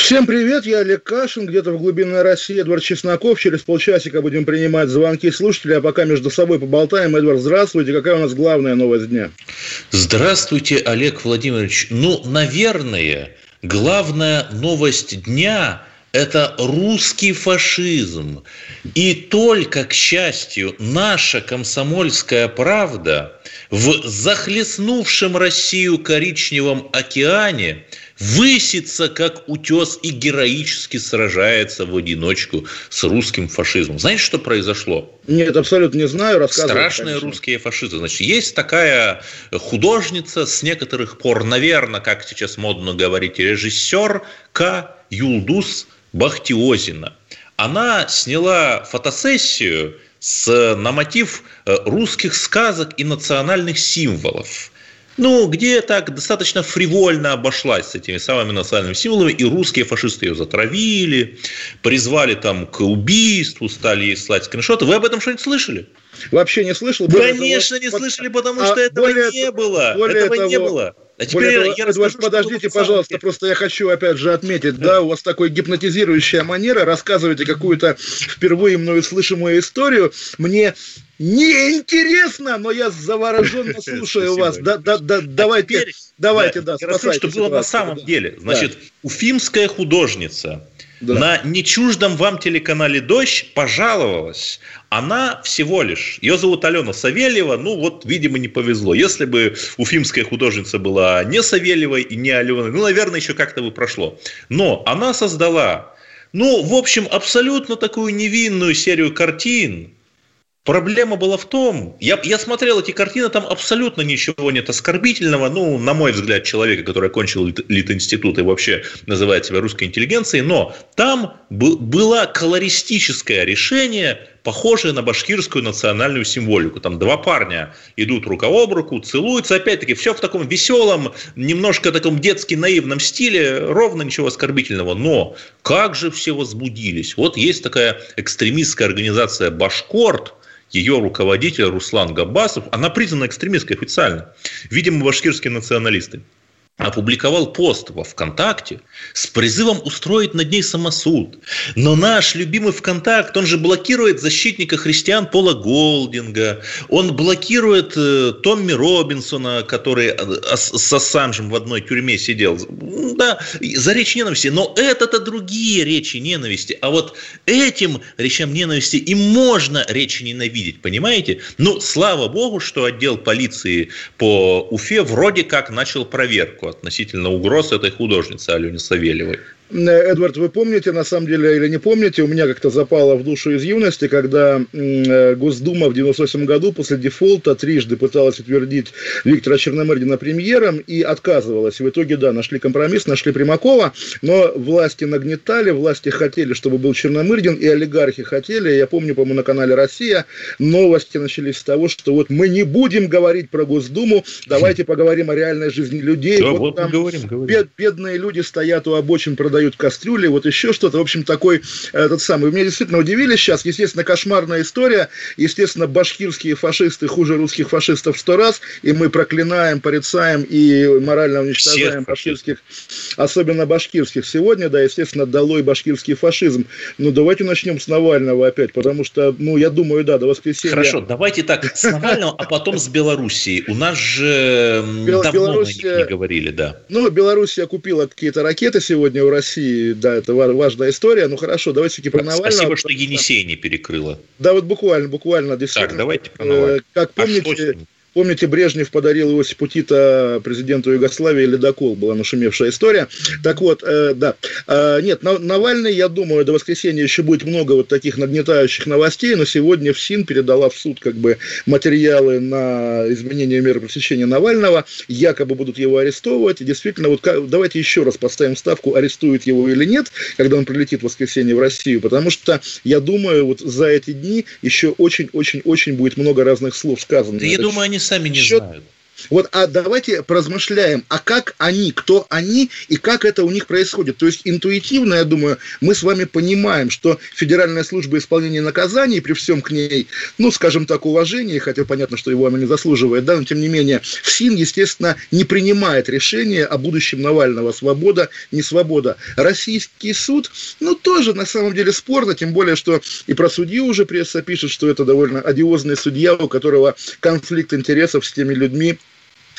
Всем привет, я Олег Кашин, где-то в глубинной России Эдвард Чесноков. Через полчасика будем принимать звонки слушателей, а пока между собой поболтаем. Эдвард, здравствуйте. Какая у нас главная новость дня? Здравствуйте, Олег Владимирович. Ну, наверное, главная новость дня – это русский фашизм. И только, к счастью, наша комсомольская правда в захлестнувшем Россию коричневом океане высится как утес и героически сражается в одиночку с русским фашизмом. Знаете, что произошло? Нет, абсолютно не знаю. Страшные конечно. русские фашисты. Значит, есть такая художница с некоторых пор, наверное, как сейчас модно говорить, режиссер К. Юлдус Бахтиозина. Она сняла фотосессию с, на мотив э, русских сказок и национальных символов. Ну, где так достаточно фривольно обошлась с этими самыми национальными символами, и русские фашисты ее затравили, призвали там к убийству, стали слать скриншоты. Вы об этом что-нибудь слышали? Вообще не слышал. Конечно, того, не под- слышали, потому а что этого более не было. более Этого не того- было. А теперь Более того, я Эдвард, расскажу, подождите, пожалуйста, деле. просто я хочу опять же отметить, да, у вас такой гипнотизирующая манера, рассказываете какую-то впервые мною слышимую историю, мне неинтересно, но я завороженно слушаю вас. Да, да, да, давайте, теперь, давайте, да, спасайте что было на самом деле. Значит, уфимская художница Да. на нечуждом вам телеканале «Дождь» пожаловалась. Она всего лишь, ее зовут Алена Савельева, ну вот, видимо, не повезло. Если бы уфимская художница была не Савельевой и не Аленой, ну, наверное, еще как-то бы прошло. Но она создала, ну, в общем, абсолютно такую невинную серию картин, Проблема была в том, я, я смотрел эти картины, там абсолютно ничего нет оскорбительного, ну, на мой взгляд, человека, который окончил Лит- Литинститут и вообще называет себя русской интеллигенцией, но там бы- было колористическое решение, похожее на башкирскую национальную символику. Там два парня идут рука об руку, целуются, опять-таки, все в таком веселом, немножко таком детски наивном стиле, ровно ничего оскорбительного. Но как же все возбудились. Вот есть такая экстремистская организация «Башкорт», ее руководитель Руслан Габасов, она признана экстремистской официально, видимо, башкирские националисты, опубликовал пост во ВКонтакте с призывом устроить над ней самосуд. Но наш любимый ВКонтакт, он же блокирует защитника христиан Пола Голдинга, он блокирует э, Томми Робинсона, который э, с Ассанжем в одной тюрьме сидел. Да, за речь ненависти. Но это-то другие речи ненависти. А вот этим речам ненависти и можно речи ненавидеть, понимаете? Ну, слава богу, что отдел полиции по Уфе вроде как начал проверку относительно угроз этой художницы Алене Савельевой. Эдвард, вы помните, на самом деле, или не помните, у меня как-то запало в душу из юности, когда э, Госдума в 98 году после дефолта трижды пыталась утвердить Виктора Черномырдина премьером и отказывалась. В итоге, да, нашли компромисс, нашли Примакова, но власти нагнетали, власти хотели, чтобы был Черномырдин, и олигархи хотели. Я помню, по-моему, на канале «Россия» новости начались с того, что вот мы не будем говорить про Госдуму, давайте поговорим о реальной жизни людей. Да, Вот вот там говорим, говорим. бед- бедные люди стоят у обочин, продают кастрюли, вот еще что-то. В общем, такой э, тот самый. Вы меня действительно удивили сейчас. Естественно, кошмарная история. Естественно, башкирские фашисты хуже русских фашистов сто раз. И мы проклинаем, порицаем и морально уничтожаем Всех башкирских, особенно башкирских. Сегодня, да, естественно, долой башкирский фашизм. Ну, давайте начнем с Навального опять, потому что, ну, я думаю, да, до воскресенья. Хорошо, давайте так, с Навального, а потом с Белоруссией. У нас же Бел- давно Белоруссия- не говорили, да. Ну, Белоруссия купила какие-то ракеты сегодня у России, да, это ва- важная история. Ну хорошо, давайте все-таки про Навального. Спасибо, что Енисей не перекрыла. Да, вот буквально, буквально. Так, давайте про э, Навального. Как А помните, ним? Помните, Брежнев подарил Иосифу Тита, президенту Югославии, ледокол, была нашумевшая история. Так вот, э, да. Э, нет, Навальный, я думаю, до воскресенья еще будет много вот таких нагнетающих новостей, но сегодня ФСИН передала в суд как бы материалы на изменение меры пресечения Навального, якобы будут его арестовывать, и действительно, вот как, давайте еще раз поставим ставку, арестуют его или нет, когда он прилетит в воскресенье в Россию, потому что, я думаю, вот за эти дни еще очень-очень-очень будет много разных слов сказано. Я думаю, они сами не счет... знают. Вот, а давайте поразмышляем, а как они, кто они и как это у них происходит. То есть интуитивно, я думаю, мы с вами понимаем, что Федеральная служба исполнения наказаний при всем к ней, ну, скажем так, уважении, хотя понятно, что его она не заслуживает, да, но тем не менее, ФСИН, естественно, не принимает решение о будущем Навального, свобода, не свобода. Российский суд, ну, тоже на самом деле спорно, тем более, что и про судью уже пресса пишет, что это довольно одиозный судья, у которого конфликт интересов с теми людьми,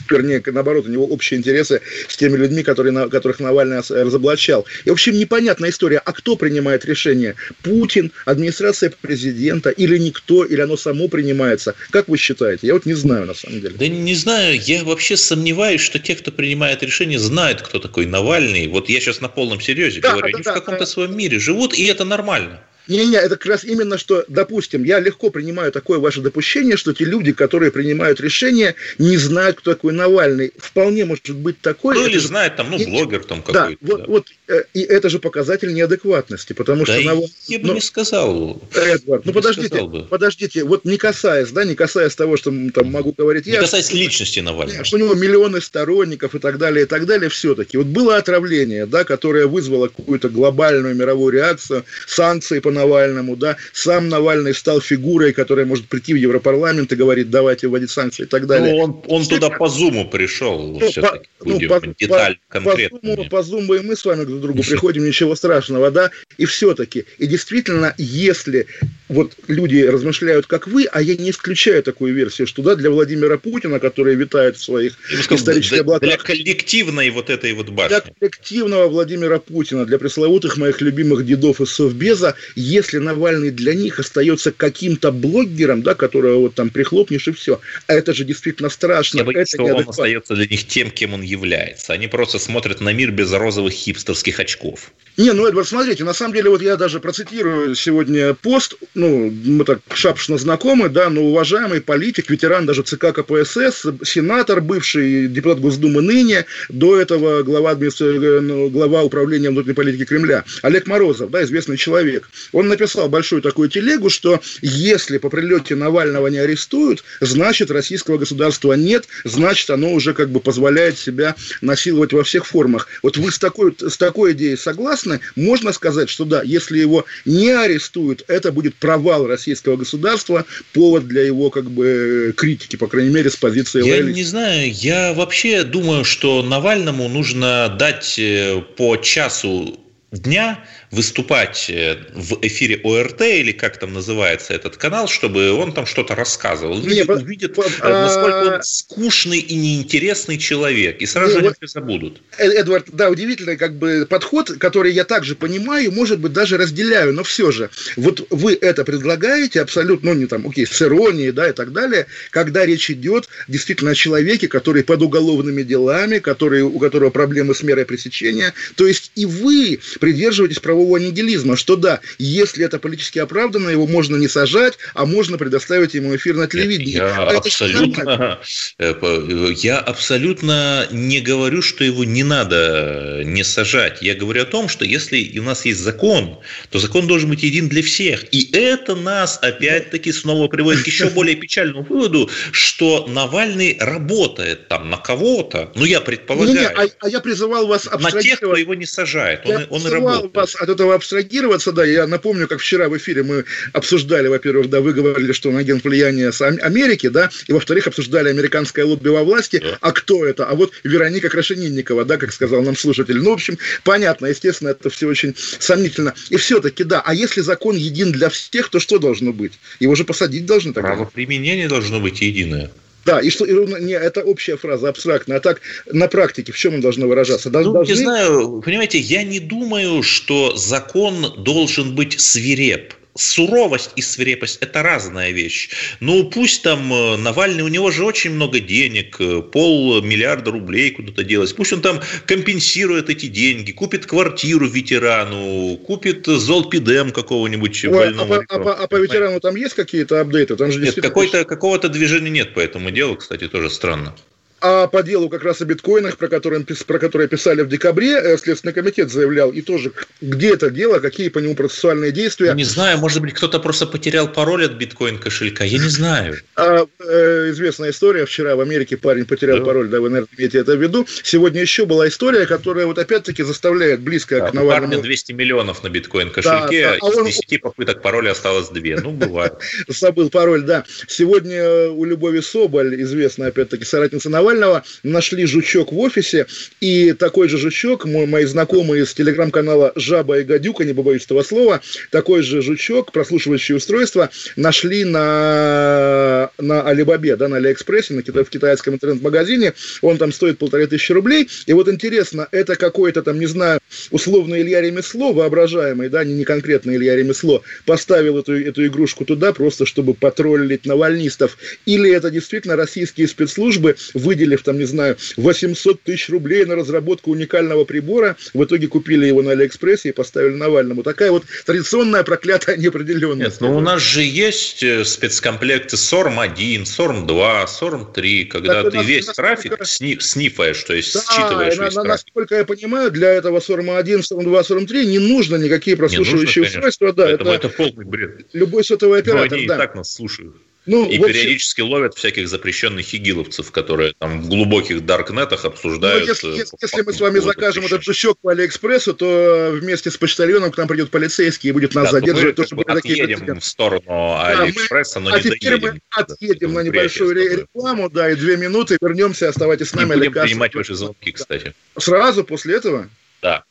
вернее, наоборот, у него общие интересы с теми людьми, которые, которых Навальный разоблачал. И, в общем, непонятная история. А кто принимает решение? Путин, администрация президента или никто, или оно само принимается? Как вы считаете? Я вот не знаю, на самом деле. Да не знаю. Я вообще сомневаюсь, что те, кто принимает решение, знают, кто такой Навальный. Вот я сейчас на полном серьезе да, говорю. Да, Они да, в каком-то да. своем мире живут, и это нормально. Не-не, это как раз именно, что, допустим, я легко принимаю такое ваше допущение, что те люди, которые принимают решения, не знают, кто такой Навальный. Вполне может быть такое. Ну, или же... знает там, ну, блогер там какой-то. Да, вот, да. вот, э, и это же показатель неадекватности, потому да что... Нав... я бы ну, не сказал. Эдвард, ну, подождите, подождите, вот не касаясь, да, не касаясь того, что там могу говорить не я... Не касаясь личности Навального. Что у него миллионы сторонников и так далее, и так далее, все-таки. Вот было отравление, да, которое вызвало какую-то глобальную мировую реакцию, санкции по Навальному, да, сам Навальный стал фигурой, которая может прийти в Европарламент и говорить, давайте вводить санкции и так далее. Ну, он, он туда по зуму пришел, ну, все-таки, ну, по, деталь по, конкретно. По зуму, по зуму и мы с вами друг к другу приходим, ничего страшного, да, и все-таки, и действительно, если вот люди размышляют, как вы, а я не исключаю такую версию, что да, для Владимира Путина, который витает в своих сказал, исторических для, облаках... Для коллективной вот этой вот башни. Для коллективного Владимира Путина, для пресловутых моих любимых дедов из Совбеза, если Навальный для них остается каким-то блогером, да, которого вот там прихлопнешь и все, а это же действительно страшно. Я боюсь, что он остается для них тем, кем он является. Они просто смотрят на мир без розовых хипстерских очков. Не, ну, Эдвард, смотрите, на самом деле, вот я даже процитирую сегодня пост, ну, мы так шапшно знакомы, да, но уважаемый политик, ветеран даже ЦК КПСС, сенатор, бывший депутат Госдумы ныне, до этого глава, ну, глава управления внутренней политики Кремля, Олег Морозов, да, известный человек. Он написал большую такую телегу, что если по прилете Навального не арестуют, значит, российского государства нет, значит, оно уже как бы позволяет себя насиловать во всех формах. Вот вы с такой, с такой идеей согласны? Согласны, можно сказать, что да, если его не арестуют, это будет провал российского государства, повод для его как бы критики, по крайней мере, с позиции Я не знаю, я вообще думаю, что Навальному нужно дать э, по часу дня выступать э, в эфире ОРТ или как там называется этот канал, чтобы он там что-то рассказывал. Люди не, увидят, по, а, насколько он скучный и неинтересный человек, и сразу же вот, забудут. Э, Эдвард, да, удивительный как бы подход, который я также понимаю, может быть, даже разделяю, но все же, вот вы это предлагаете абсолютно, ну, не там, окей, с иронией, да, и так далее, когда речь идет действительно о человеке, который под уголовными делами, который, у которого проблемы с мерой пресечения, то есть и вы придерживаетесь правового нигилизма, что да, если это политически оправданно, его можно не сажать, а можно предоставить ему эфир на телевидении. Я, а абсолютно, э, я абсолютно не говорю, что его не надо не сажать. Я говорю о том, что если у нас есть закон, то закон должен быть един для всех. И это нас опять-таки снова приводит к еще более печальному выводу, что Навальный работает там на кого-то. Ну, я предполагаю. Не, не, а, а я призывал вас На тех, кто его не сажает. Он, он работает. вас от этого абстрагироваться, да, я напомню, как вчера в эфире мы обсуждали, во-первых, да, вы говорили, что он агент влияния с Америки, да, и во-вторых, обсуждали американское лобби во власти, а кто это? А вот Вероника Крашенинникова, да, как сказал нам слушатель. Ну, в общем, понятно, естественно, это все очень сомнительно. И все-таки, да, а если закон един для всех, то что должно быть? Его же посадить должны тогда. Право применения должно быть единое. Да, и что и, не, это общая фраза, абстрактная. А так на практике в чем он должно выражаться? ну, должны... не знаю, понимаете, я не думаю, что закон должен быть свиреп. Суровость и свирепость – это разная вещь. Ну, пусть там э, Навальный, у него же очень много денег, э, полмиллиарда рублей куда-то делать. Пусть он там компенсирует эти деньги, купит квартиру ветерану, купит золпидем какого-нибудь Ой, больному. А, а, а, а по ветерану там есть какие-то апдейты? Там же нет, какой-то, какого-то движения нет по этому делу, кстати, тоже странно. А по делу как раз о биткоинах, про которые, про которые писали в декабре, э, Следственный комитет заявлял, и тоже, где это дело, какие по нему процессуальные действия. Не знаю, может быть, кто-то просто потерял пароль от биткоин-кошелька, я не знаю. А, э, известная история, вчера в Америке парень потерял да. пароль, да, вы, наверное, имеете это в виду. Сегодня еще была история, которая вот опять-таки заставляет близко да, к Навальному... парня 200 миллионов на биткоин-кошельке, да, да. А из он... 10 попыток пароля осталось 2, ну, бывает. Забыл пароль, да. Сегодня у Любови Соболь, известная, опять-таки, соратница Навального, нашла нашли жучок в офисе, и такой же жучок, мой, мои знакомые из телеграм-канала «Жаба и гадюка», не побоюсь этого слова, такой же жучок, прослушивающее устройство, нашли на, на Алибабе, да, на Алиэкспрессе, на, в китайском интернет-магазине, он там стоит полторы тысячи рублей, и вот интересно, это какой-то там, не знаю, условно Илья Ремесло, воображаемый, да, не, не конкретно Илья Ремесло, поставил эту, эту игрушку туда просто, чтобы потроллить навальнистов, или это действительно российские спецслужбы, выделив там, не знаю, 800 тысяч рублей на разработку уникального прибора. В итоге купили его на Алиэкспрессе и поставили Навальному. Такая вот традиционная проклятая неопределенность. Нет, но у нас же есть э, спецкомплекты СОРМ-1, СОРМ-2, СОРМ-3, когда так, ты нас, весь нас, трафик только... sniff, sniff аешь, то есть да, считываешь на, весь на, трафик. Насколько я понимаю, для этого СОРМ-1, СОРМ-2, СОРМ-3 не нужно никакие прослушивающие нужно, устройства. Да, это, это полный бред. Любой сотовый оператор. Но они да. и так нас слушают. Ну, и общем... периодически ловят всяких запрещенных игиловцев, которые там в глубоких даркнетах обсуждают. Ну, если, если, если мы с вами закажем этот жучок по Алиэкспрессу, то вместе с почтальоном к нам придет полицейский и будет нас да, задерживать. Мы, то, чтобы отъедем такие... в сторону Алиэкспресса, да, мы... но а не теперь доедем. мы отъедем на небольшую рекламу, да, и две минуты, вернемся, оставайтесь с нами. Не будем принимать ваши звонки, кстати. Сразу после этого? Да.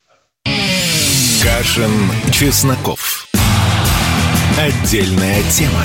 Кашин, Чесноков. Отдельная тема.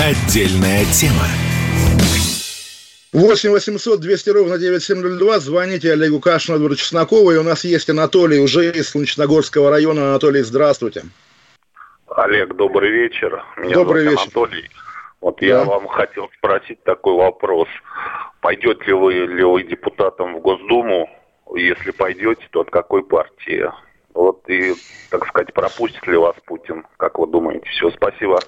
Отдельная тема. 8 800 200 ровно 9702. Звоните Олегу Кашину, Эдварду Чеснокову. И у нас есть Анатолий уже из Солнечногорского района. Анатолий, здравствуйте. Олег, добрый вечер. Меня добрый зовут вечер. Анатолий. Вот да. я вам хотел спросить такой вопрос. Пойдете ли вы, ли вы депутатом в Госдуму? Если пойдете, то от какой партии? Вот и, так сказать, пропустит ли вас Путин? Как вы думаете? Все, спасибо.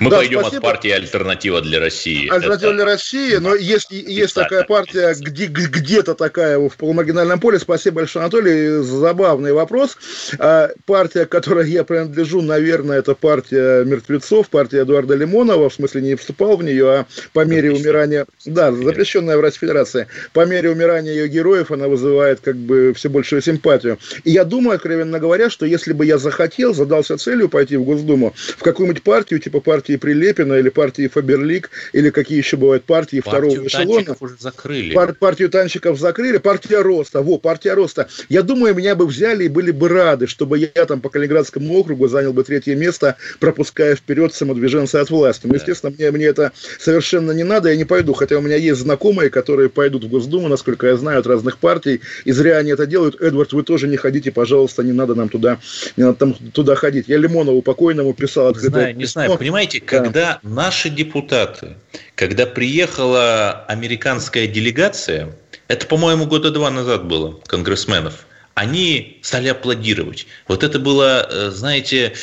Мы да, пойдем спасибо. от партии «Альтернатива для России». «Альтернатива Это... для России», но есть, есть такая партия, где, где-то такая в полумаргинальном поле. Спасибо большое, Анатолий. Забавный вопрос. А, партия, к которой я принадлежу, наверное, это партия мертвецов, партия Эдуарда Лимонова. В смысле, не вступал в нее, а по мере умирания... Да, запрещенная в Российской Федерации. По мере умирания ее героев она вызывает как бы все большую симпатию. И я думаю, откровенно говоря, что если бы я захотел, задался целью пойти в Госдуму, в какую-нибудь партию, типа партии Прилепина или партии Фаберлик, или какие еще бывают партии партию второго эшелона. уже закрыли. Пар- партию танчиков закрыли, партия Роста, во, партия Роста. Я думаю, меня бы взяли и были бы рады, чтобы я там по Калининградскому округу занял бы третье место, пропуская вперед самодвиженца от власти. Но, да. естественно, мне, мне это совершенно не надо, я не пойду, хотя у меня есть знакомые, которые пойдут в Госдуму, насколько я знаю, от разных партий, и зря они это делают. Эдвард, вы тоже не ходите, пожалуйста, не надо нам туда, не надо там, туда ходить. Я Лимонову покойному писал открытое знаю, Не знаю, понимаете, когда наши депутаты, когда приехала американская делегация, это, по-моему, года два назад было, конгрессменов, они стали аплодировать. Вот это было, э, знаете,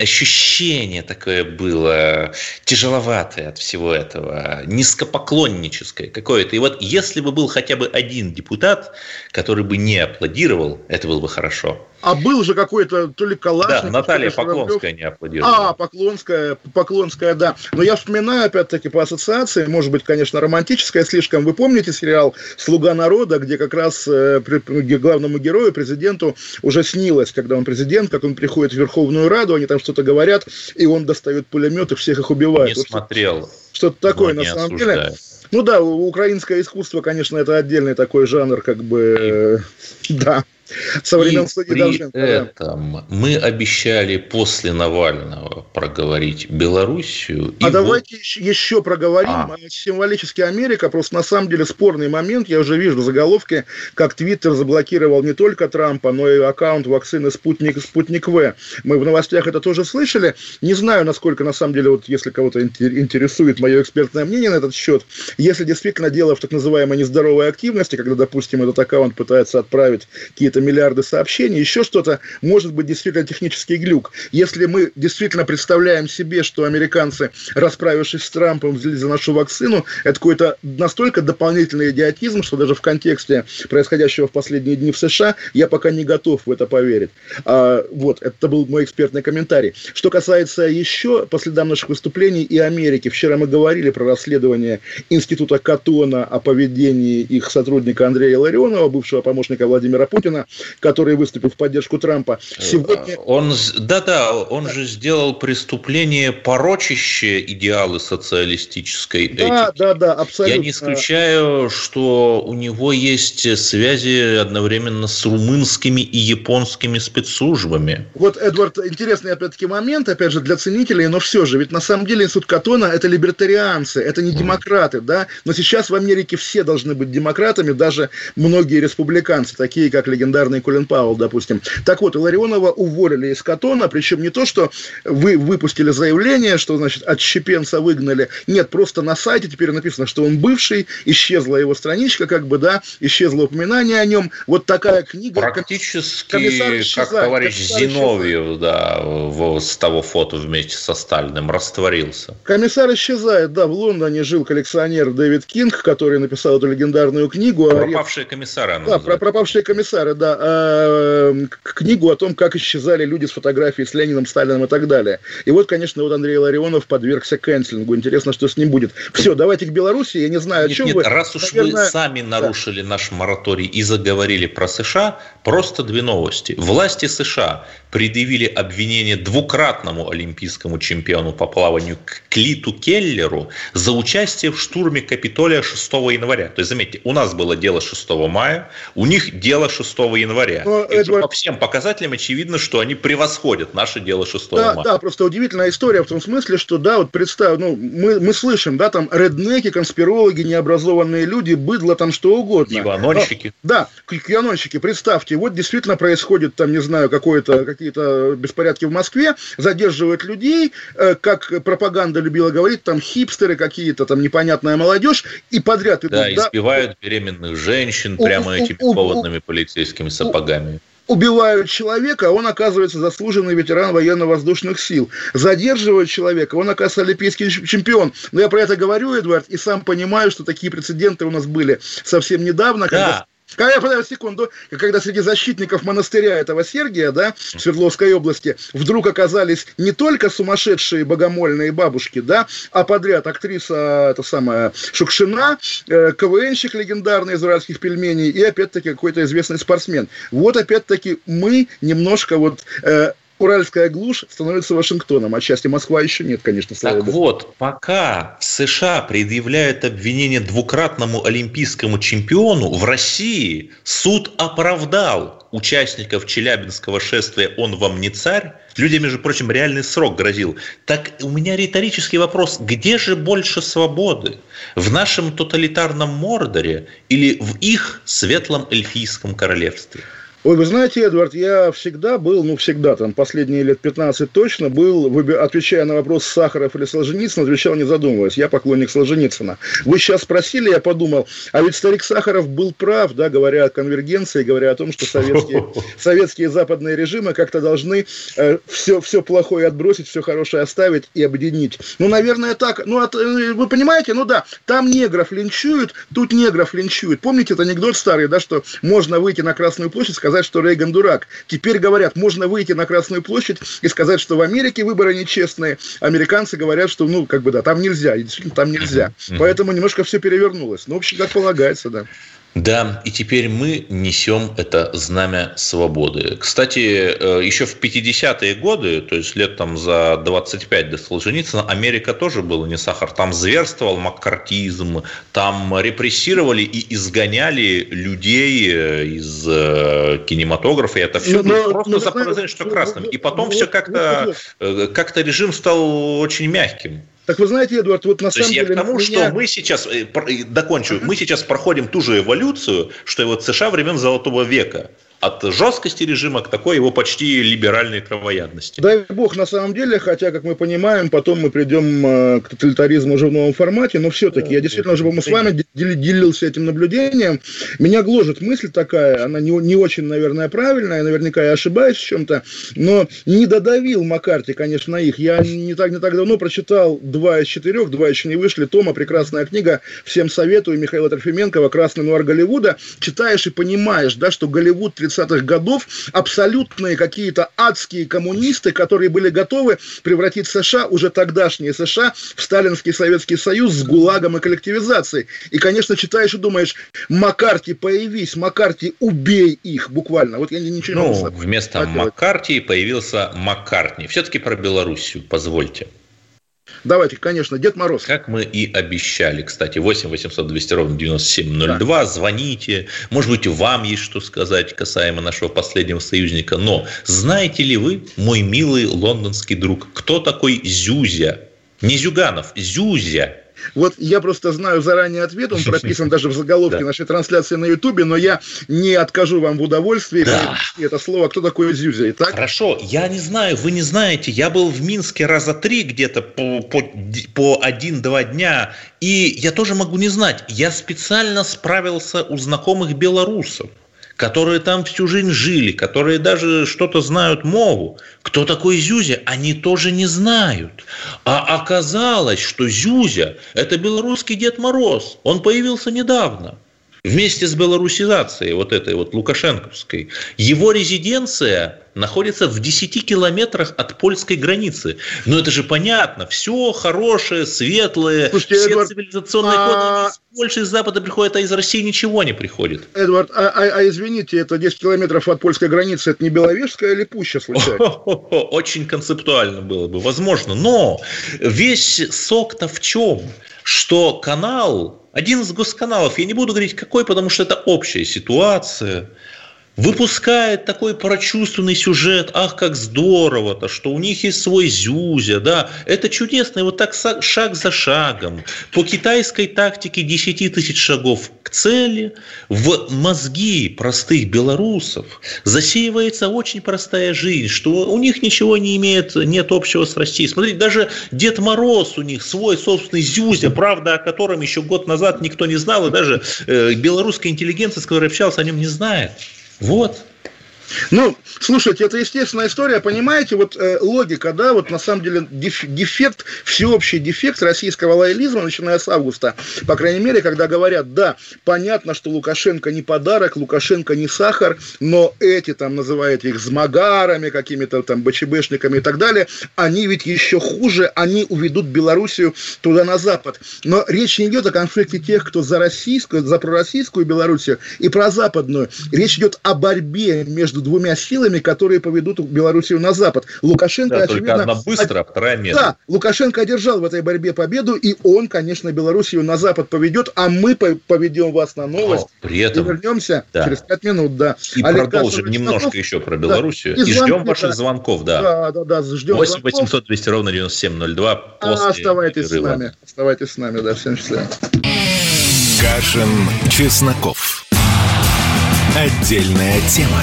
ощущение такое было тяжеловатое от всего этого, низкопоклонническое какое-то. И вот если бы был хотя бы один депутат, который бы не аплодировал, это было бы хорошо. А был же какой-то то ли Калашников. Да, Наталья Поклонская не аплодировала. А, Поклонская, Поклонская, да. Но я вспоминаю, опять-таки, по ассоциации, может быть, конечно, романтическая слишком. Вы помните сериал «Слуга народа», где как раз э, главному герою президенту уже снилось, когда он президент, как он приходит в Верховную Раду, они там что-то говорят, и он достает пулемет и всех их убивает. Не вот смотрел. Что-то такое, на самом осуждаю. деле. Ну да, украинское искусство, конечно, это отдельный такой жанр, как бы, да. Со времен судьи Долженко. этом мы обещали после Навального проговорить Белоруссию. А давайте вот... еще проговорим. А. Символически Америка, просто на самом деле спорный момент. Я уже вижу заголовки, как Твиттер заблокировал не только Трампа, но и аккаунт вакцины Спутник, Спутник В. Мы в новостях это тоже слышали. Не знаю, насколько на самом деле, вот если кого-то интересует мое экспертное мнение на этот счет, если действительно дело в так называемой нездоровой активности, когда, допустим, этот аккаунт пытается отправить какие-то миллиарды сообщений, еще что-то, может быть действительно технический глюк. Если мы действительно представляем себе, что американцы, расправившись с Трампом, взяли за нашу вакцину, это какой-то настолько дополнительный идиотизм, что даже в контексте происходящего в последние дни в США я пока не готов в это поверить. А, вот, это был мой экспертный комментарий. Что касается еще, по следам наших выступлений и Америки, вчера мы говорили про расследование Института Катона о поведении их сотрудника Андрея Ларионова, бывшего помощника Владимира Путина, который выступил в поддержку Трампа. Сегодня... Он, да-да, он же сделал преступление, порочащее идеалы социалистической да, этики. Да, да, абсолютно. Я не исключаю, что у него есть связи одновременно с румынскими и японскими спецслужбами. Вот, Эдвард, интересный опять-таки момент, опять же, для ценителей, но все же, ведь на самом деле институт Катона – это либертарианцы, это не демократы, да, но сейчас в Америке все должны быть демократами, даже многие республиканцы, такие как легендарный легендарный Колин Пауэлл, допустим. Так вот, Иларионова уволили из Катона, причем не то, что вы выпустили заявление, что, значит, отщепенца выгнали. Нет, просто на сайте теперь написано, что он бывший, исчезла его страничка, как бы, да, исчезло упоминание о нем. Вот такая книга. Практически, как товарищ Зиновьев, да, в, с того фото вместе со Сталиным растворился. Комиссар исчезает, да, в Лондоне жил коллекционер Дэвид Кинг, который написал эту легендарную книгу. Пропавшие комиссары. Да, про пропавшие комиссары, да, э, книгу о том, как исчезали люди с фотографией с Лениным, Сталиным и так далее. И вот, конечно, вот Андрей Ларионов подвергся кэнселингу. Интересно, что с ним будет. Все, давайте к Беларуси. Я не знаю, о чем нет, вы. Раз уж Наверное... вы сами нарушили да. наш мораторий и заговорили про США, просто две новости. Власти США предъявили обвинение двукратному олимпийскому чемпиону по плаванию Клиту Келлеру за участие в штурме Капитолия 6 января. То есть, заметьте, у нас было дело 6 мая, у них дело 6 января. Но, И Эдвард... по всем показателям очевидно, что они превосходят наше дело 6 да, мая. Да, просто удивительная история в том смысле, что, да, вот представь, ну, мы, мы слышим, да, там, реднеки, конспирологи, необразованные люди, быдло там что угодно. Кьянонщики. Да, кьянонщики, представьте, вот действительно происходит там, не знаю, какое-то какие-то беспорядки в Москве, задерживают людей, э, как пропаганда любила говорить, там хипстеры какие-то, там непонятная молодежь, и подряд идут. Да, избивают да? беременных женщин у, прямо у, этими у, холодными полицейскими сапогами убивают человека, он оказывается заслуженный ветеран военно-воздушных сил. Задерживают человека, он оказывается олимпийский чемпион. Но я про это говорю, Эдвард, и сам понимаю, что такие прецеденты у нас были совсем недавно, да. Когда когда, подожди секунду, когда среди защитников монастыря этого Сергия, да, в Свердловской области, вдруг оказались не только сумасшедшие богомольные бабушки, да, а подряд актриса, это самая Шукшина, э, КВНщик легендарный из уральских пельменей и опять-таки какой-то известный спортсмен. Вот опять-таки мы немножко вот э, Уральская глушь становится Вашингтоном, отчасти Москва еще нет, конечно, Так богу. вот, пока в США предъявляют обвинение двукратному олимпийскому чемпиону, в России суд оправдал участников Челябинского шествия «Он вам не царь», людям, между прочим, реальный срок грозил. Так у меня риторический вопрос, где же больше свободы? В нашем тоталитарном Мордоре или в их светлом эльфийском королевстве? Ой, вы знаете, Эдвард, я всегда был, ну, всегда, там, последние лет 15 точно был, отвечая на вопрос Сахаров или Солженицын, отвечал не задумываясь. Я поклонник Солженицына. Вы сейчас спросили, я подумал, а ведь старик Сахаров был прав, да, говоря о конвергенции, говоря о том, что советские, советские западные режимы как-то должны э, все, все плохое отбросить, все хорошее оставить и объединить. Ну, наверное, так. Ну, от, э, вы понимаете, ну да, там негров линчуют, тут негров линчуют. Помните этот анекдот старый, да, что можно выйти на Красную площадь, сказать, сказать, что Рейган дурак. Теперь говорят, можно выйти на Красную площадь и сказать, что в Америке выборы нечестные. Американцы говорят, что, ну, как бы, да, там нельзя. Действительно, там нельзя. Поэтому немножко все перевернулось. Ну, в общем, как полагается, да. Да, и теперь мы несем это знамя свободы. Кстати, э, еще в 50-е годы, то есть лет там за 25 до Солженицына, Америка тоже была не сахар. Там зверствовал маккартизм, там репрессировали и изгоняли людей э, из э, кинематографа. И это все но, ну, просто но, за подозрение, что красным. И потом все как-то как режим стал очень мягким. Так вы знаете, Эдуард, вот на То самом есть деле... Я к тому, меня... что мы сейчас, э, докончу, мы сейчас проходим ту же эволюцию, что и вот США времен Золотого века от жесткости режима к такой его почти либеральной травоядности. Дай бог, на самом деле, хотя, как мы понимаем, потом мы придем э, к тоталитаризму уже в новом формате, но все-таки, да, я действительно уже, по с вами делился этим наблюдением. Меня гложет мысль такая, она не, не очень, наверное, правильная, наверняка я ошибаюсь в чем-то, но не додавил Маккарти, конечно, на их. Я не так, не так давно прочитал два из четырех, два еще не вышли, Тома, прекрасная книга, всем советую, Михаила Трофименкова «Красный нуар Голливуда». Читаешь и понимаешь, да, что Голливуд 30 30-х годов абсолютные какие-то адские коммунисты, которые были готовы превратить США, уже тогдашние США, в Сталинский Советский Союз с ГУЛАГом и коллективизацией. И, конечно, читаешь и думаешь, Маккарти, появись, Маккарти, убей их, буквально. Вот я ничего ну, не могу вместо Маккарти появился Маккартни. Все-таки про Белоруссию, позвольте. Давайте, конечно, Дед Мороз. Как мы и обещали. Кстати, 8 800 200 ровно 9702. Да. Звоните. Может быть, вам есть что сказать касаемо нашего последнего союзника. Но знаете ли вы, мой милый лондонский друг, кто такой Зюзя? Не Зюганов, Зюзя. Вот я просто знаю заранее ответ, он прописан даже в заголовке да. нашей трансляции на Ютубе, но я не откажу вам в удовольствии да. это слово. Кто такой Зюзя? Итак? Хорошо, я не знаю, вы не знаете. Я был в Минске раза три где-то по, по, по один-два дня, и я тоже могу не знать. Я специально справился у знакомых белорусов которые там всю жизнь жили, которые даже что-то знают мову. Кто такой Зюзя, они тоже не знают. А оказалось, что Зюзя – это белорусский Дед Мороз. Он появился недавно вместе с белорусизацией вот этой вот лукашенковской. Его резиденция находится в 10 километрах от польской границы. Но это же понятно. Все хорошее, светлое, Слушайте, все Эдвард, цивилизационные а... коды из Польши, из Запада приходят, а из России ничего не приходит. Эдвард, а, а, а извините, это 10 километров от польской границы, это не Беловежская или Пуща случайно? Очень концептуально было бы, возможно. Но весь сок-то в чем? Что канал один из госканалов, я не буду говорить какой, потому что это общая ситуация – выпускает такой прочувственный сюжет, ах, как здорово-то, что у них есть свой Зюзя, да, это чудесно, и вот так шаг за шагом, по китайской тактике 10 тысяч шагов цели, в мозги простых белорусов засеивается очень простая жизнь, что у них ничего не имеет, нет общего с Россией. Смотрите, даже Дед Мороз у них свой собственный Зюзя, правда, о котором еще год назад никто не знал, и даже э, белорусская интеллигенция, с которой общался, о нем не знает. Вот. Ну, слушайте, это естественная история, понимаете, вот э, логика, да, вот на самом деле деф, дефект, всеобщий дефект российского лоялизма, начиная с августа, по крайней мере, когда говорят, да, понятно, что Лукашенко не подарок, Лукашенко не сахар, но эти там называют их змагарами, какими-то там БЧБшниками и так далее, они ведь еще хуже, они уведут Белоруссию туда на запад. Но речь не идет о конфликте тех, кто за российскую, за пророссийскую Белоруссию и про западную. Речь идет о борьбе между двумя силами, которые поведут Белоруссию на Запад. Лукашенко, да, очевидно... одна быстро, а вторая медленно. Да, Лукашенко одержал в этой борьбе победу, и он, конечно, Белоруссию на Запад поведет, а мы поведем вас на новость. О, при этом... И вернемся да. через пять минут, да. И Олег продолжим немножко еще про Белоруссию. Да. И, и звонки, ждем ваших да. звонков, да. Да, да, да, ждем 8 800 200 ровно 9702 после а, Оставайтесь перерыва. с нами. Оставайтесь с нами, да, всем счастливо. Кашин, Чесноков. Отдельная тема.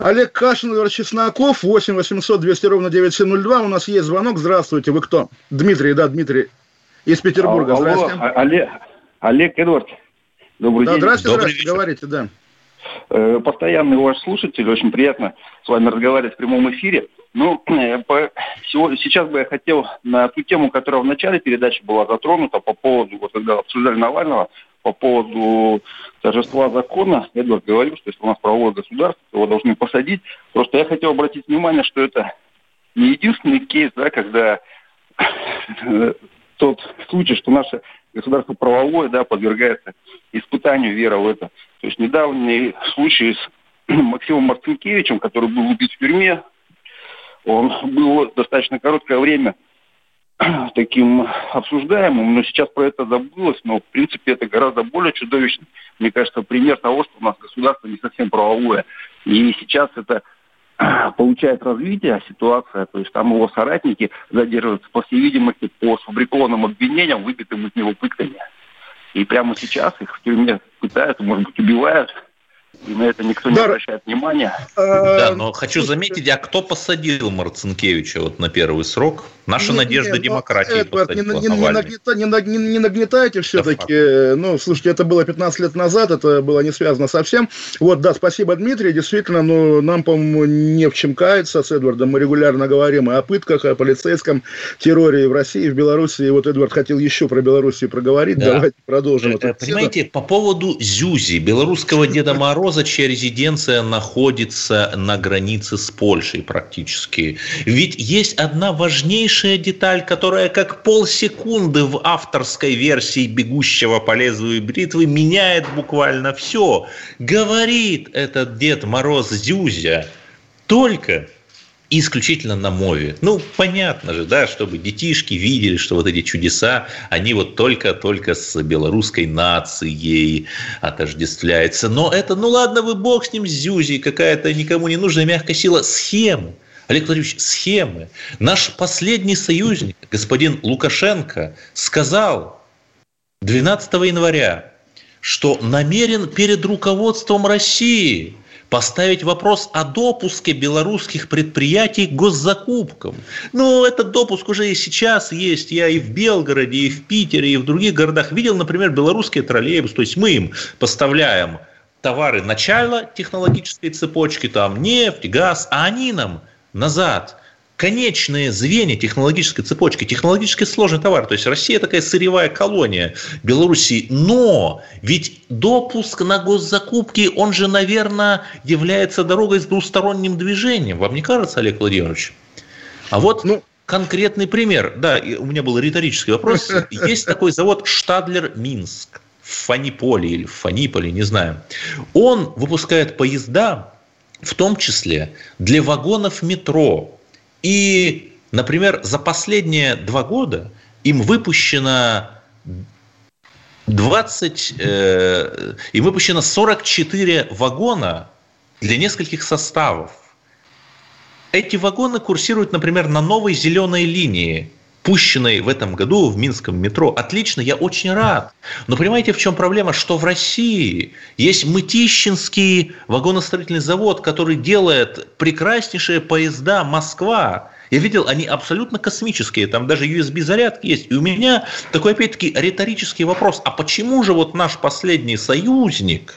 Олег Кашин, Игорь Чесноков, 8 800 200 ровно 9702. У нас есть звонок. Здравствуйте. Вы кто? Дмитрий, да, Дмитрий. Из Петербурга. Алло, Здравствуйте. а- Олег, Олег Эдвард. Добрый Да, день. здравствуйте, Добрый здравствуйте. вечер. Говорите, да. Э, Постоянный ваш слушатель, очень приятно с вами разговаривать в прямом эфире. Ну, э, по- сейчас бы я хотел на ту тему, которая в начале передачи была затронута по поводу, вот когда обсуждали Навального, по поводу торжества закона, Эдвард говорил, что если у нас правовое государство, то его должны посадить. Просто я хотел обратить внимание, что это не единственный кейс, да, когда тот случай, что наше государство правовое, да, подвергается испытанию вера в это. То есть недавний случай с Максимом Марцинкевичем, который был убит в тюрьме, он был достаточно короткое время таким обсуждаемым, но сейчас про это забылось, но в принципе это гораздо более чудовищно. Мне кажется, пример того, что у нас государство не совсем правовое. И сейчас это получает развитие ситуация, то есть там его соратники задерживаются, по всей видимости, по сфабрикованным обвинениям, выбитым из него пытками. И прямо сейчас их в тюрьме пытают, может быть, убивают, и на это никто не Да. обращает внимания. Да, Э, но хочу заметить, а кто посадил Марцинкевича вот на первый срок? Наша Не, надежда не, ну, демократии Эдвард, не, не- не нагнета- не не- не нагнетайте все-таки. Ну, слушайте, это было 15 лет назад, это было не связано совсем. Вот, да, спасибо, Дмитрий. Действительно, ну, нам, по-моему, не в чем каяться с Эдвардом. Мы регулярно говорим и о пытках, и о полицейском терроре в России, и в Беларуси. И вот Эдвард хотел еще про Белоруссию проговорить. Да. Давайте продолжим. Э, беседу. Понимаете, по поводу Зюзи, белорусского Деда Мороза, чья резиденция находится на границе с Польшей практически. Ведь есть одна важнейшая деталь, которая как полсекунды в авторской версии «Бегущего по лезвию бритвы» меняет буквально все. Говорит этот Дед Мороз Зюзя только исключительно на мове. Ну, понятно же, да, чтобы детишки видели, что вот эти чудеса, они вот только-только с белорусской нацией отождествляются. Но это, ну ладно, вы бог с ним, с Зюзи, какая-то никому не нужная мягкая сила, схемы. Олег Владимирович, схемы. Наш последний союзник, господин Лукашенко, сказал 12 января, что намерен перед руководством России поставить вопрос о допуске белорусских предприятий к госзакупкам. Ну, этот допуск уже и сейчас есть. Я и в Белгороде, и в Питере, и в других городах видел, например, белорусские троллейбусы. То есть мы им поставляем товары начала технологической цепочки, там нефть, газ, а они нам назад конечные звенья технологической цепочки, технологически сложный товар. То есть Россия такая сырьевая колония Белоруссии. Но ведь допуск на госзакупки, он же, наверное, является дорогой с двусторонним движением. Вам не кажется, Олег Владимирович? А вот Ну, конкретный пример. Да, у меня был риторический вопрос. Есть такой завод Штадлер Минск в Фаниполе или в Фаниполе, не знаю. Он выпускает поезда, в том числе для вагонов метро. И, например, за последние два года им выпущено 20, э, им выпущено 44 вагона для нескольких составов. Эти вагоны курсируют, например, на новой зеленой линии, пущенной в этом году в Минском метро. Отлично, я очень рад. Но понимаете, в чем проблема? Что в России есть Мытищинский вагоностроительный завод, который делает прекраснейшие поезда «Москва». Я видел, они абсолютно космические, там даже USB-зарядки есть. И у меня такой, опять-таки, риторический вопрос. А почему же вот наш последний союзник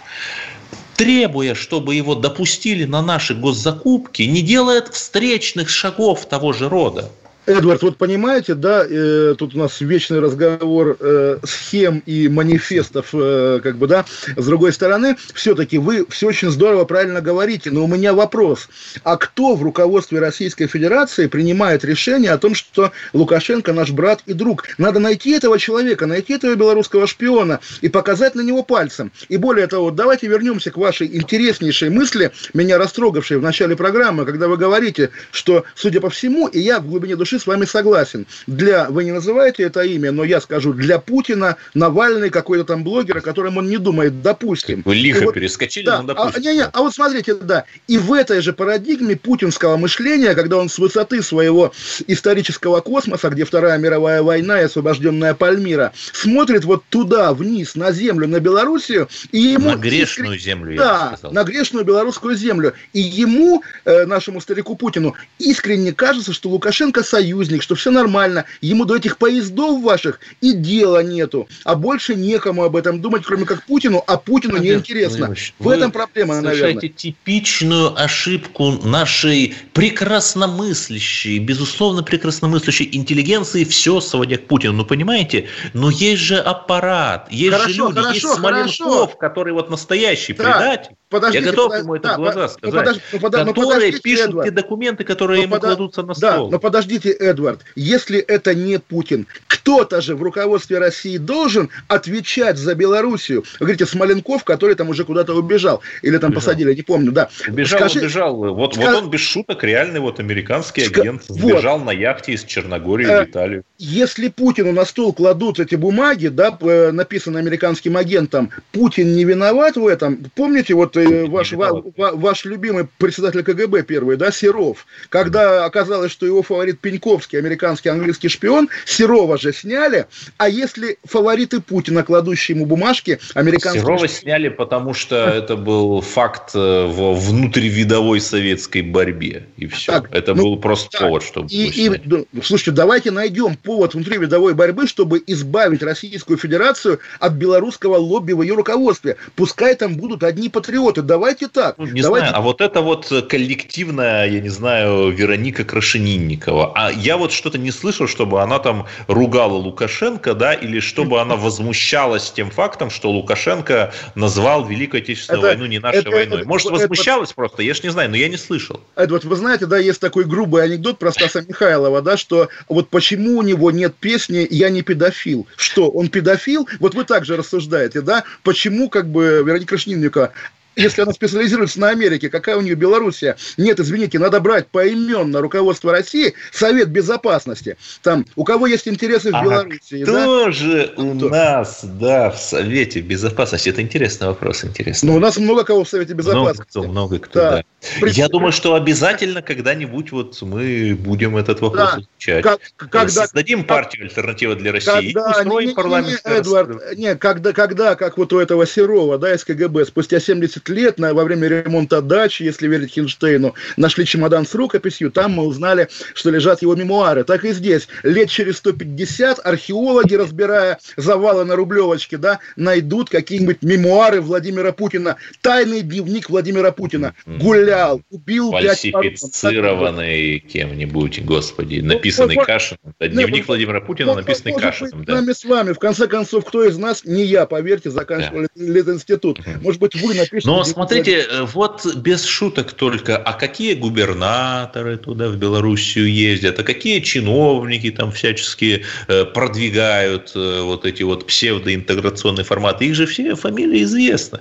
требуя, чтобы его допустили на наши госзакупки, не делает встречных шагов того же рода. Эдвард, вот понимаете, да, э, тут у нас вечный разговор э, схем и манифестов, э, как бы, да, с другой стороны, все-таки вы все очень здорово, правильно говорите, но у меня вопрос, а кто в руководстве Российской Федерации принимает решение о том, что Лукашенко наш брат и друг? Надо найти этого человека, найти этого белорусского шпиона и показать на него пальцем. И более того, давайте вернемся к вашей интереснейшей мысли, меня растрогавшей в начале программы, когда вы говорите, что, судя по всему, и я в глубине души души с вами согласен. Для, вы не называете это имя, но я скажу, для Путина Навальный какой-то там блогер, о котором он не думает, допустим. Вы лихо вот, перескочили, да, ну, допустим. А, не, не, а вот смотрите, да, и в этой же парадигме путинского мышления, когда он с высоты своего исторического космоса, где Вторая мировая война и освобожденная Пальмира, смотрит вот туда, вниз, на землю, на Белоруссию, и ему... На грешную землю, я Да, бы сказал. на грешную белорусскую землю. И ему, э, нашему старику Путину, искренне кажется, что Лукашенко союзник, что все нормально, ему до этих поездов ваших и дела нету, а больше некому об этом думать, кроме как Путину, а Путину неинтересно. Владимирович, В вы этом проблема, наверное. типичную ошибку нашей прекрасномыслящей, безусловно, прекрасномыслящей интеллигенции, все сводя к Путину. Ну, понимаете? Но есть же аппарат, есть Хорошо, же люди, хорошо, есть Смоленков, хорошо. который вот настоящий Да, предатель. подождите, Я готов подож- ему это да, в глаза ну, сказать. подож- ну, подо- ну, которые подождите, пишут те документы, которые Но ему подо- кладутся на Да, стол. но подождите, Эдвард, если это не Путин, кто-то же в руководстве России должен отвечать за Белоруссию. Вы говорите, Смоленков, который там уже куда-то убежал, или там Убежал. посадили, не помню, да. Убежал, Скажи- убежал. Вот, ска- вот он без шуток, реальный вот американский Ска- агент, вот. сбежал на яхте из Черногории Э, в Италию. Если Путину на стол кладут эти бумаги, да, п- написано американским агентом, Путин не виноват в этом. Помните, вот э, Путин ваш, не ва- виноват. ва- ваш любимый председатель КГБ первый, да, Серов, когда оказалось, что его фаворит Пеньковский, американский английский шпион, Серова же сняли, а если фавориты Путина, кладущие ему бумажки, американские... Серова сняли, потому что это был факт э, в внутривидовой советской борьбе. И все. Так, это ну, был просто так, повод, чтобы И, и, ну, слушайте, давайте найдем повод внутри видовой борьбы, чтобы избавить Российскую Федерацию от белорусского лобби в ее руководстве. Пускай там будут одни патриоты. Давайте так. Ну, не давайте... знаю, а вот это вот коллективная, я не знаю, Вероника Крашенинникова. А я вот что-то не слышал, чтобы она там ругала Лукашенко, да, или чтобы она возмущалась тем фактом, что Лукашенко назвал Великую Отечественную Это- войну не нашей это- войной. это- Может, это- возмущалась просто, я ж не знаю, но я не слышал. Эдвард, вы знаете, да, есть такой грубый анекдот про Стаса Михайлова, да, что вот почему у него нет песни «Я не педофил». Что, он педофил? Вот вы также рассуждаете, да? Почему, как бы, Вероника Крашнинникова если она специализируется на Америке, какая у нее Белоруссия? Нет, извините, надо брать поименно руководство России, Совет Безопасности. Там, у кого есть интересы в А Белоруссии, да? Кто же у Кто? нас, да, в Совете Безопасности? Это интересный вопрос, интересный. Ну, у нас много кого в Совете много Безопасности. кто, много кто, Да. да. При- Я думаю, что обязательно когда-нибудь вот мы будем этот вопрос Да. изучать. Как- когда- Создадим как- партию «Альтернатива для России» и Когда, устроим не, не, не, парламентское Эдвард, не, когда, когда, как вот у этого Серова, да, из КГБ, спустя 70 лет на, во время ремонта дачи, если верить Хинштейну, нашли чемодан с рукописью, там мы узнали, что лежат его мемуары. Так и здесь. Лет через 150 археологи, разбирая завалы на Рублевочке, да, найдут какие-нибудь мемуары Владимира Путина. Тайный дневник Владимира Путина. Гулял, убил. Фальсифицированный кем-нибудь, господи, написанный Ну, Кашиным. Да, Ну, Дневник вот- Владимира Путина, Ну, написанный быть, да. нами с вами. В конце концов, кто из нас, не я, поверьте, заканчивал Литинститут. Может быть, вы напишите... Но где- смотрите, э, вот без шуток только, а какие губернаторы туда в Белоруссию ездят, а какие чиновники там всячески э, продвигают э, вот эти вот псевдоинтеграционные форматы, их же все фамилии известны.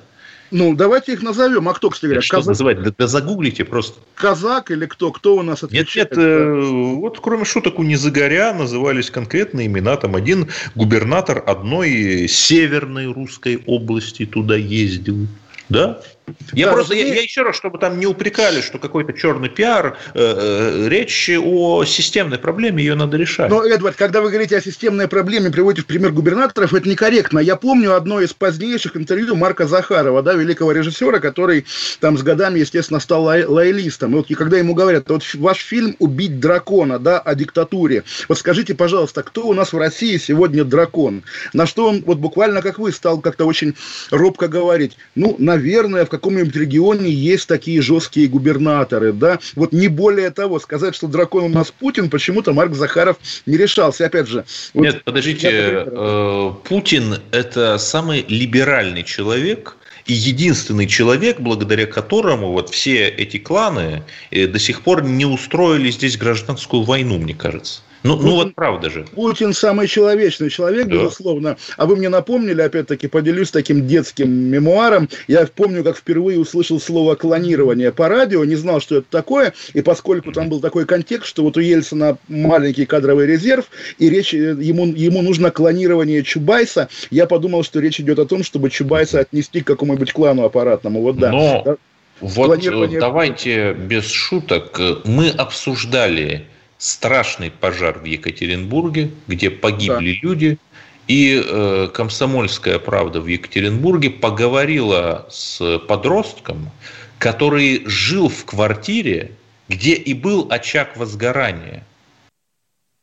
Ну, давайте их назовем. А кто, кстати говоря, Что казак, называть? Да, да загуглите просто. казак или кто? Кто у нас Нет, отвечает? нет, э, вот кроме шуток у Незагоря назывались конкретные имена. Там один губернатор одной северной русской области туда ездил. Да? Я Да, просто, я, я еще раз, чтобы там не упрекали, что какой-то черный пиар, э, э, речь о системной проблеме, ее надо решать. Но, Эдвард, когда вы говорите о системной проблеме, приводите в пример губернаторов, это некорректно. Я помню одно из позднейших интервью Марка Захарова, да, великого режиссера, который там с годами, естественно, стал лой- лоялистом. И вот и когда ему говорят, вот ваш фильм «Убить дракона», да, о диктатуре. Вот скажите, пожалуйста, кто у нас в России сегодня дракон? На что он, вот буквально как вы, стал как-то очень робко говорить. Ну, наверное, в каком-нибудь регионе есть такие жесткие губернаторы, да. Вот не более того, сказать, что дракон у нас Путин, почему-то Марк Захаров не решался. Опять же, вот Нет, подождите, я, э, Путин – это самый либеральный человек, и единственный человек, благодаря которому вот все эти кланы э, до сих пор не устроили здесь гражданскую войну, мне кажется. Ну, ну вот правда же. Путин самый человечный человек, да. безусловно. А вы мне напомнили, опять-таки, поделюсь таким детским мемуаром. Я помню, как впервые услышал слово клонирование по радио, не знал, что это такое, и поскольку там был такой контекст, что вот у Ельцина маленький кадровый резерв, и речь, э, ему, ему нужно клонирование Чубайса, я подумал, что речь идет о том, чтобы Чубайса отнести к какому-нибудь клану аппаратному. Вот да. Но... Вот давайте без шуток. Мы обсуждали страшный пожар в Екатеринбурге, где погибли да. люди. И э, комсомольская правда в Екатеринбурге поговорила с подростком, который жил в квартире, где и был очаг возгорания.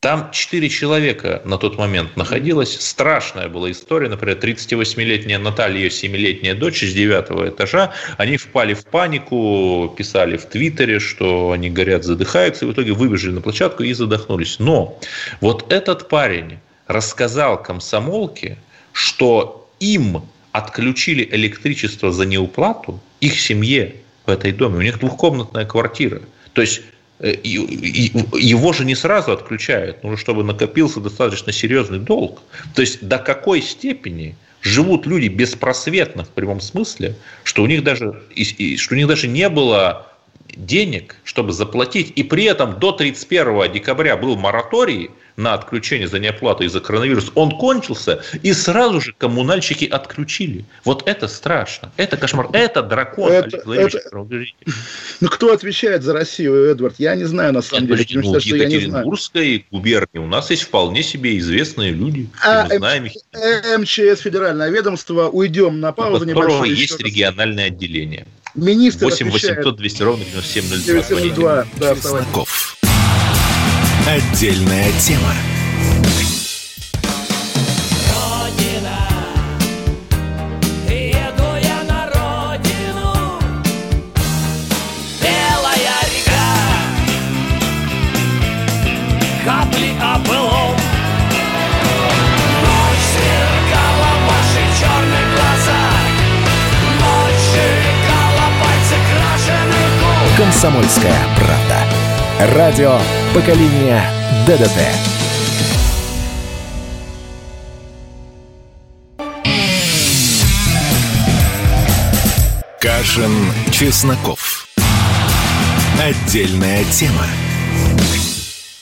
Там четыре человека на тот момент находилось. Страшная была история. Например, 38-летняя Наталья, ее 7-летняя дочь из девятого этажа. Они впали в панику, писали в Твиттере, что они горят, задыхаются. И в итоге выбежали на площадку и задохнулись. Но вот этот парень рассказал комсомолке, что им отключили электричество за неуплату, их семье в этой доме. У них двухкомнатная квартира. То есть его же не сразу отключают, нужно, чтобы накопился достаточно серьезный долг. То есть до какой степени живут люди беспросветно в прямом смысле, что у них даже, что у них даже не было денег, чтобы заплатить, и при этом до 31 декабря был мораторий на отключение за неоплату из-за коронавируса, он кончился, и сразу же коммунальщики отключили. Вот это страшно. Это кошмар. Это дракон. Это, это... Ну, кто отвечает за Россию, Эдвард? Я не знаю, на самом Нет, деле. Ну, в Екатеринбургской губернии у нас есть вполне себе известные люди. А мы знаем их. МЧС, федеральное ведомство, уйдем на паузу. У которого есть региональное отделение. Министр 8 800 200 ровно 9702. Да, Отдельная тема. «Комсомольская правда». Радио поколения ДДТ». Кашин, Чесноков. Отдельная тема.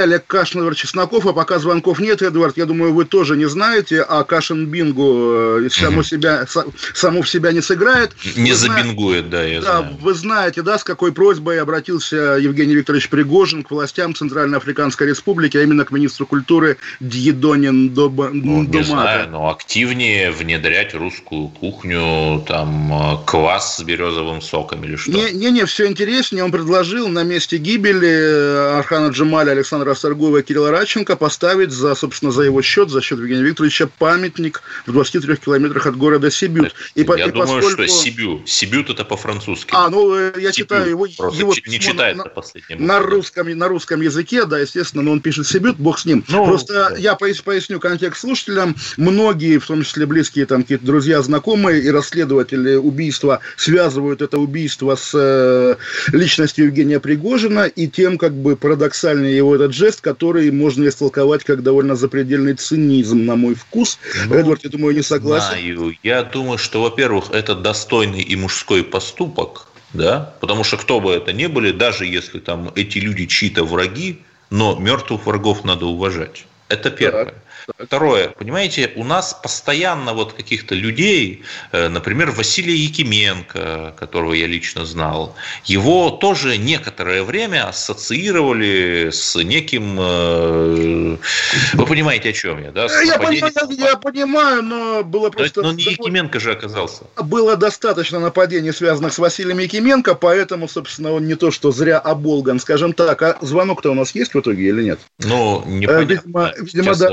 Олег Кашин, Эдвард Чесноков, а пока звонков нет, Эдвард, я думаю, вы тоже не знаете, а Кашин Бингу э, само себя, само в себя не сыграет. Не вы забингует, зна... да, я да, знаю. Вы знаете, да, с какой просьбой обратился Евгений Викторович Пригожин к властям Центральноафриканской Республики, а именно к министру культуры Дьедонин Доба... ну, Не знаю, но активнее внедрять русскую кухню, там, э, квас с березовым соком или что? Не-не, все интереснее, он предложил на месте гибели э, Архана Джамаля Александра Расторгуева Кирилла Радченко поставить за, собственно, за его счет, за счет Евгения Викторовича, памятник в 23 километрах от города Сибют. И, я и думаю, поскольку... что Сибю. Сибют это по-французски. А, ну, э, я Сибют. читаю его, Просто его не читает на, на, русском, на русском языке, да, естественно, но он пишет Сибют, бог с ним. Ну, Просто да. я поясню контекст слушателям. Многие, в том числе близкие там какие-то друзья, знакомые и расследователи убийства связывают это убийство с э, личностью Евгения Пригожина и тем, как бы парадоксальнее его этот жест, который можно истолковать как довольно запредельный цинизм, на мой вкус. Ну, Эдвард, я думаю, не согласен. Знаю. Я думаю, что, во-первых, это достойный и мужской поступок, да, потому что кто бы это ни были, даже если там эти люди чьи-то враги, но мертвых врагов надо уважать. Это первое. Так. Второе, понимаете, у нас постоянно вот каких-то людей, э, например, Василия Якименко, которого я лично знал, его тоже некоторое время ассоциировали с неким, э, вы понимаете, о чем я, да? Я понимаю, я понимаю, но было просто... Но не Якименко же оказался. Было достаточно нападений, связанных с Василием Якименко, поэтому, собственно, он не то, что зря оболган, скажем так. А звонок-то у нас есть в итоге или нет? Ну, непонятно. Видимо, видимо да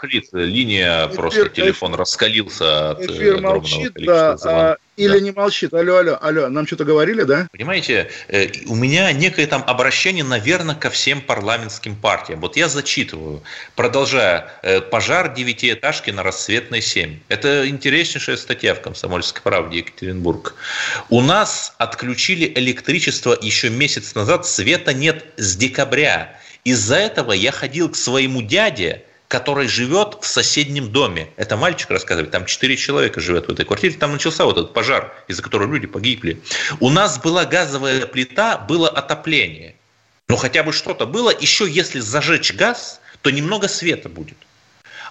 барахлит линия, эфир, просто телефон эфир, раскалился от эфир огромного молчит, количества да, звонков. Или да. не молчит. Алло, алло, алло, нам что-то говорили, да? Понимаете, э, у меня некое там обращение, наверное, ко всем парламентским партиям. Вот я зачитываю, продолжая. Э, Пожар девятиэтажки на Рассветной 7. Это интереснейшая статья в «Комсомольской правде» Екатеринбург. У нас отключили электричество еще месяц назад, света нет с декабря. Из-за этого я ходил к своему дяде, который живет в соседнем доме. Это мальчик рассказывает, там четыре человека живет в этой квартире, там начался вот этот пожар, из-за которого люди погибли. У нас была газовая плита, было отопление. Ну, хотя бы что-то было. Еще если зажечь газ, то немного света будет.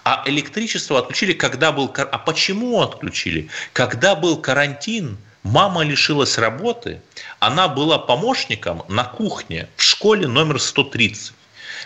А электричество отключили, когда был... А почему отключили? Когда был карантин, мама лишилась работы, она была помощником на кухне в школе номер 130.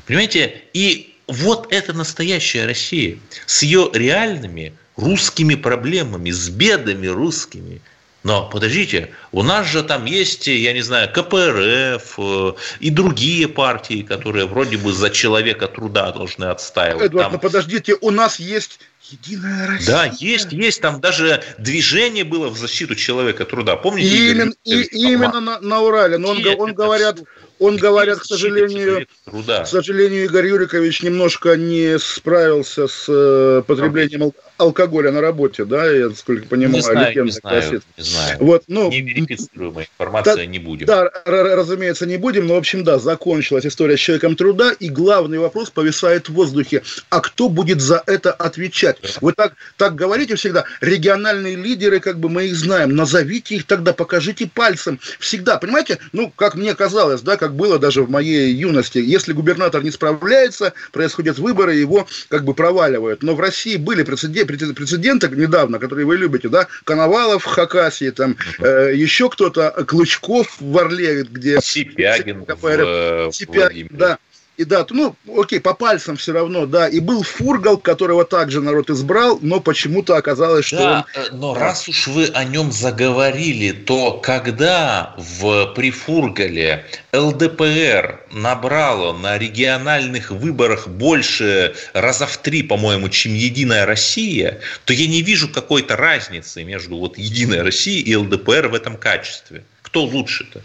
Понимаете, и вот это настоящая Россия с ее реальными русскими проблемами, с бедами русскими. Но подождите, у нас же там есть, я не знаю, КПРФ э, и другие партии, которые вроде бы за человека труда должны отстаивать. Эдуард, там... ну подождите, у нас есть Единая Россия. Да, есть, есть. Там даже движение было в защиту человека труда. Помните? И именно, и, именно на, на Урале. Но он, он говорят, он говорят, к сожалению, труда. к сожалению, Игорь Юрикович немножко не справился с э, потреблением алкоголя на работе, да, я сколько понимаю, не знаю, не знаю, не знаю. Вот, ну, не верифицируемая информация, да, не будем. Да, разумеется, не будем, но, в общем, да, закончилась история с человеком труда, и главный вопрос повисает в воздухе. А кто будет за это отвечать? Да. Вы так, так говорите всегда, региональные лидеры, как бы мы их знаем, назовите их тогда, покажите пальцем. Всегда, понимаете, ну, как мне казалось, да, как было даже в моей юности, если губернатор не справляется, происходят выборы, его как бы проваливают. Но в России были прецеденты, прецеденты недавно, которые вы любите, да, Коновалов в Хакасии, там, э, еще кто-то, Клычков в Орле, где... Сипягин в Сипягин, да. И да, ну, окей, по пальцам все равно, да. И был Фургал, которого также народ избрал, но почему-то оказалось, что да, он... Э, но раз уж вы о нем заговорили, то когда в, при Фургале ЛДПР набрало на региональных выборах больше раза в три, по-моему, чем Единая Россия, то я не вижу какой-то разницы между вот Единой Россией и ЛДПР в этом качестве. Кто лучше-то?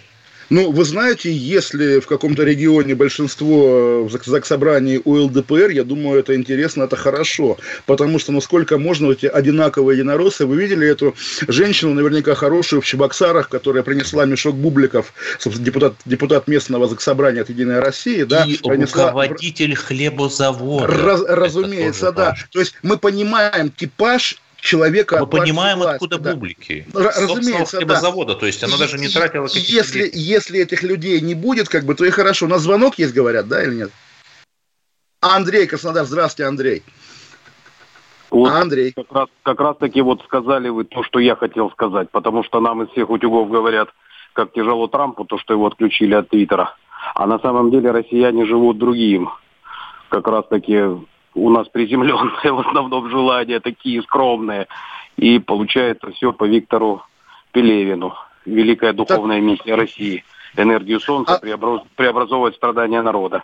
Ну, вы знаете, если в каком-то регионе большинство в заксобрании у ЛДПР, я думаю, это интересно, это хорошо. Потому что, ну, сколько можно эти одинаковые единороссы. Вы видели эту женщину, наверняка хорошую, в Чебоксарах, которая принесла мешок бубликов, собственно, депутат, депутат местного заксобрания от «Единой России». Да, И принесла... руководитель хлебозавода. Раз, разумеется, да. Важно. То есть мы понимаем типаж человека. Мы понимаем, власти, откуда да. бублики. Разумеется, да. завода, то есть она и, даже не тратила каких-то если, если этих людей не будет, как бы, то и хорошо. У нас звонок есть, говорят, да или нет? Андрей Краснодар, здравствуйте, Андрей. Вот Андрей. Как раз, как раз таки вот сказали вы то, что я хотел сказать, потому что нам из всех утюгов говорят, как тяжело Трампу, то, что его отключили от Твиттера. А на самом деле россияне живут другим. Как раз таки у нас приземленные в основном желания, такие скромные. И получается все по Виктору Пелевину. Великая духовная миссия России. Энергию солнца а... преобразовывать страдания народа.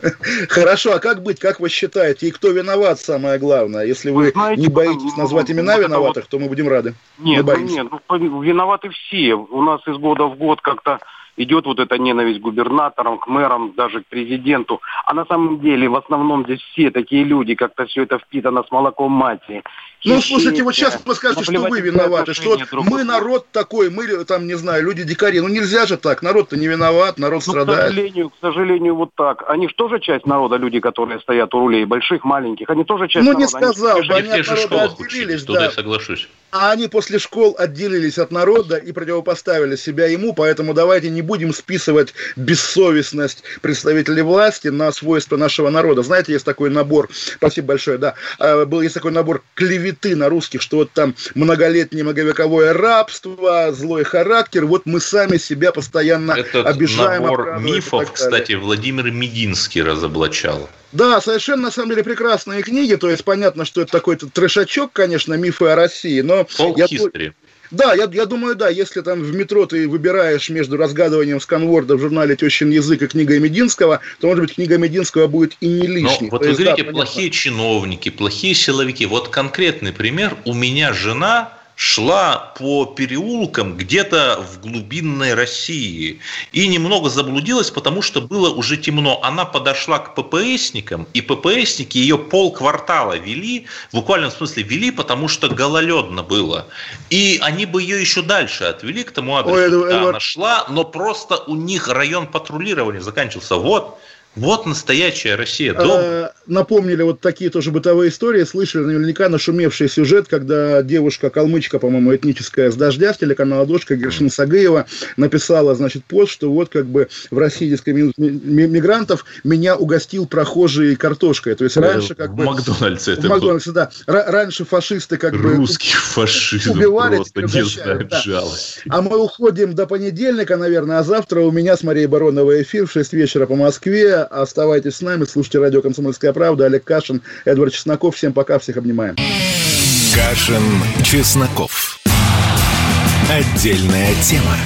Хорошо, а как быть, как вы считаете, и кто виноват, самое главное? Если вы, вы знаете, не боитесь назвать имена вот виноватых, вот... то мы будем рады. Нет, ну, нет, ну, виноваты все. У нас из года в год как-то идет вот эта ненависть к губернаторам, к мэрам, даже к президенту. А на самом деле в основном здесь все такие люди, как-то все это впитано с молоком матери. Ну, слушайте, вот сейчас вы скажете, что вы виноваты, что мы народ такой, мы там, не знаю, люди-дикари. Ну, нельзя же так, народ-то не виноват, народ ну, страдает. К сожалению, к сожалению, вот так. Они же тоже часть народа, люди, которые стоят у рулей, больших, маленьких, они тоже часть ну, народа. Ну, не сказал бы, они, они от народа отделились, да. я соглашусь. А они после школ отделились от народа и противопоставили себя ему, поэтому давайте не будем списывать бессовестность представителей власти на свойства нашего народа. Знаете, есть такой набор, спасибо большое, да, а, был есть такой набор клеветы на русских, что вот там многолетнее многовековое рабство, злой характер, вот мы сами себя постоянно Этот обижаем. набор мифов, кстати, Владимир Мединский разоблачал. Да, совершенно, на самом деле, прекрасные книги. То есть, понятно, что это такой-то трешачок, конечно, мифы о России, но... я, да, я, я думаю, да, если там в метро ты выбираешь между разгадыванием сканворда в журнале «Тещин язык» и книгой Мединского, то, может быть, книга Мединского будет и не лишней. Но вот то вы есть, говорите, да, плохие чиновники, плохие силовики. Вот конкретный пример. У меня жена шла по переулкам где-то в глубинной России и немного заблудилась, потому что было уже темно. Она подошла к ППСникам, и ППСники ее полквартала вели, в буквальном смысле вели, потому что гололедно было. И они бы ее еще дальше отвели к тому адресу, Ой, куда Эдуард... она шла, но просто у них район патрулирования заканчивался. Вот, Вот настоящая Россия. Дом. А, напомнили вот такие тоже бытовые истории. Слышали наверняка нашумевший сюжет, когда девушка-калмычка, по-моему, этническая с дождя с телеканала «Дождь», Гершина Сагыева, написала, значит, пост, что вот как бы в России дискриминируют мигрантов, меня угостил прохожий картошкой. То есть раньше как в бы... Макдональдсе в Макдональдсе, да. Р- раньше фашисты как бы... Русский фашизм убивали, просто не да. жалости. А мы уходим до понедельника, наверное, а завтра у меня с Марией Бароновой эфир в 6 вечера по Москве. Оставайтесь с нами, слушайте радио «Комсомольская правда». Олег Кашин, Эдвард Чесноков. Всем пока, всех обнимаем. Кашин, Чесноков. Отдельная тема.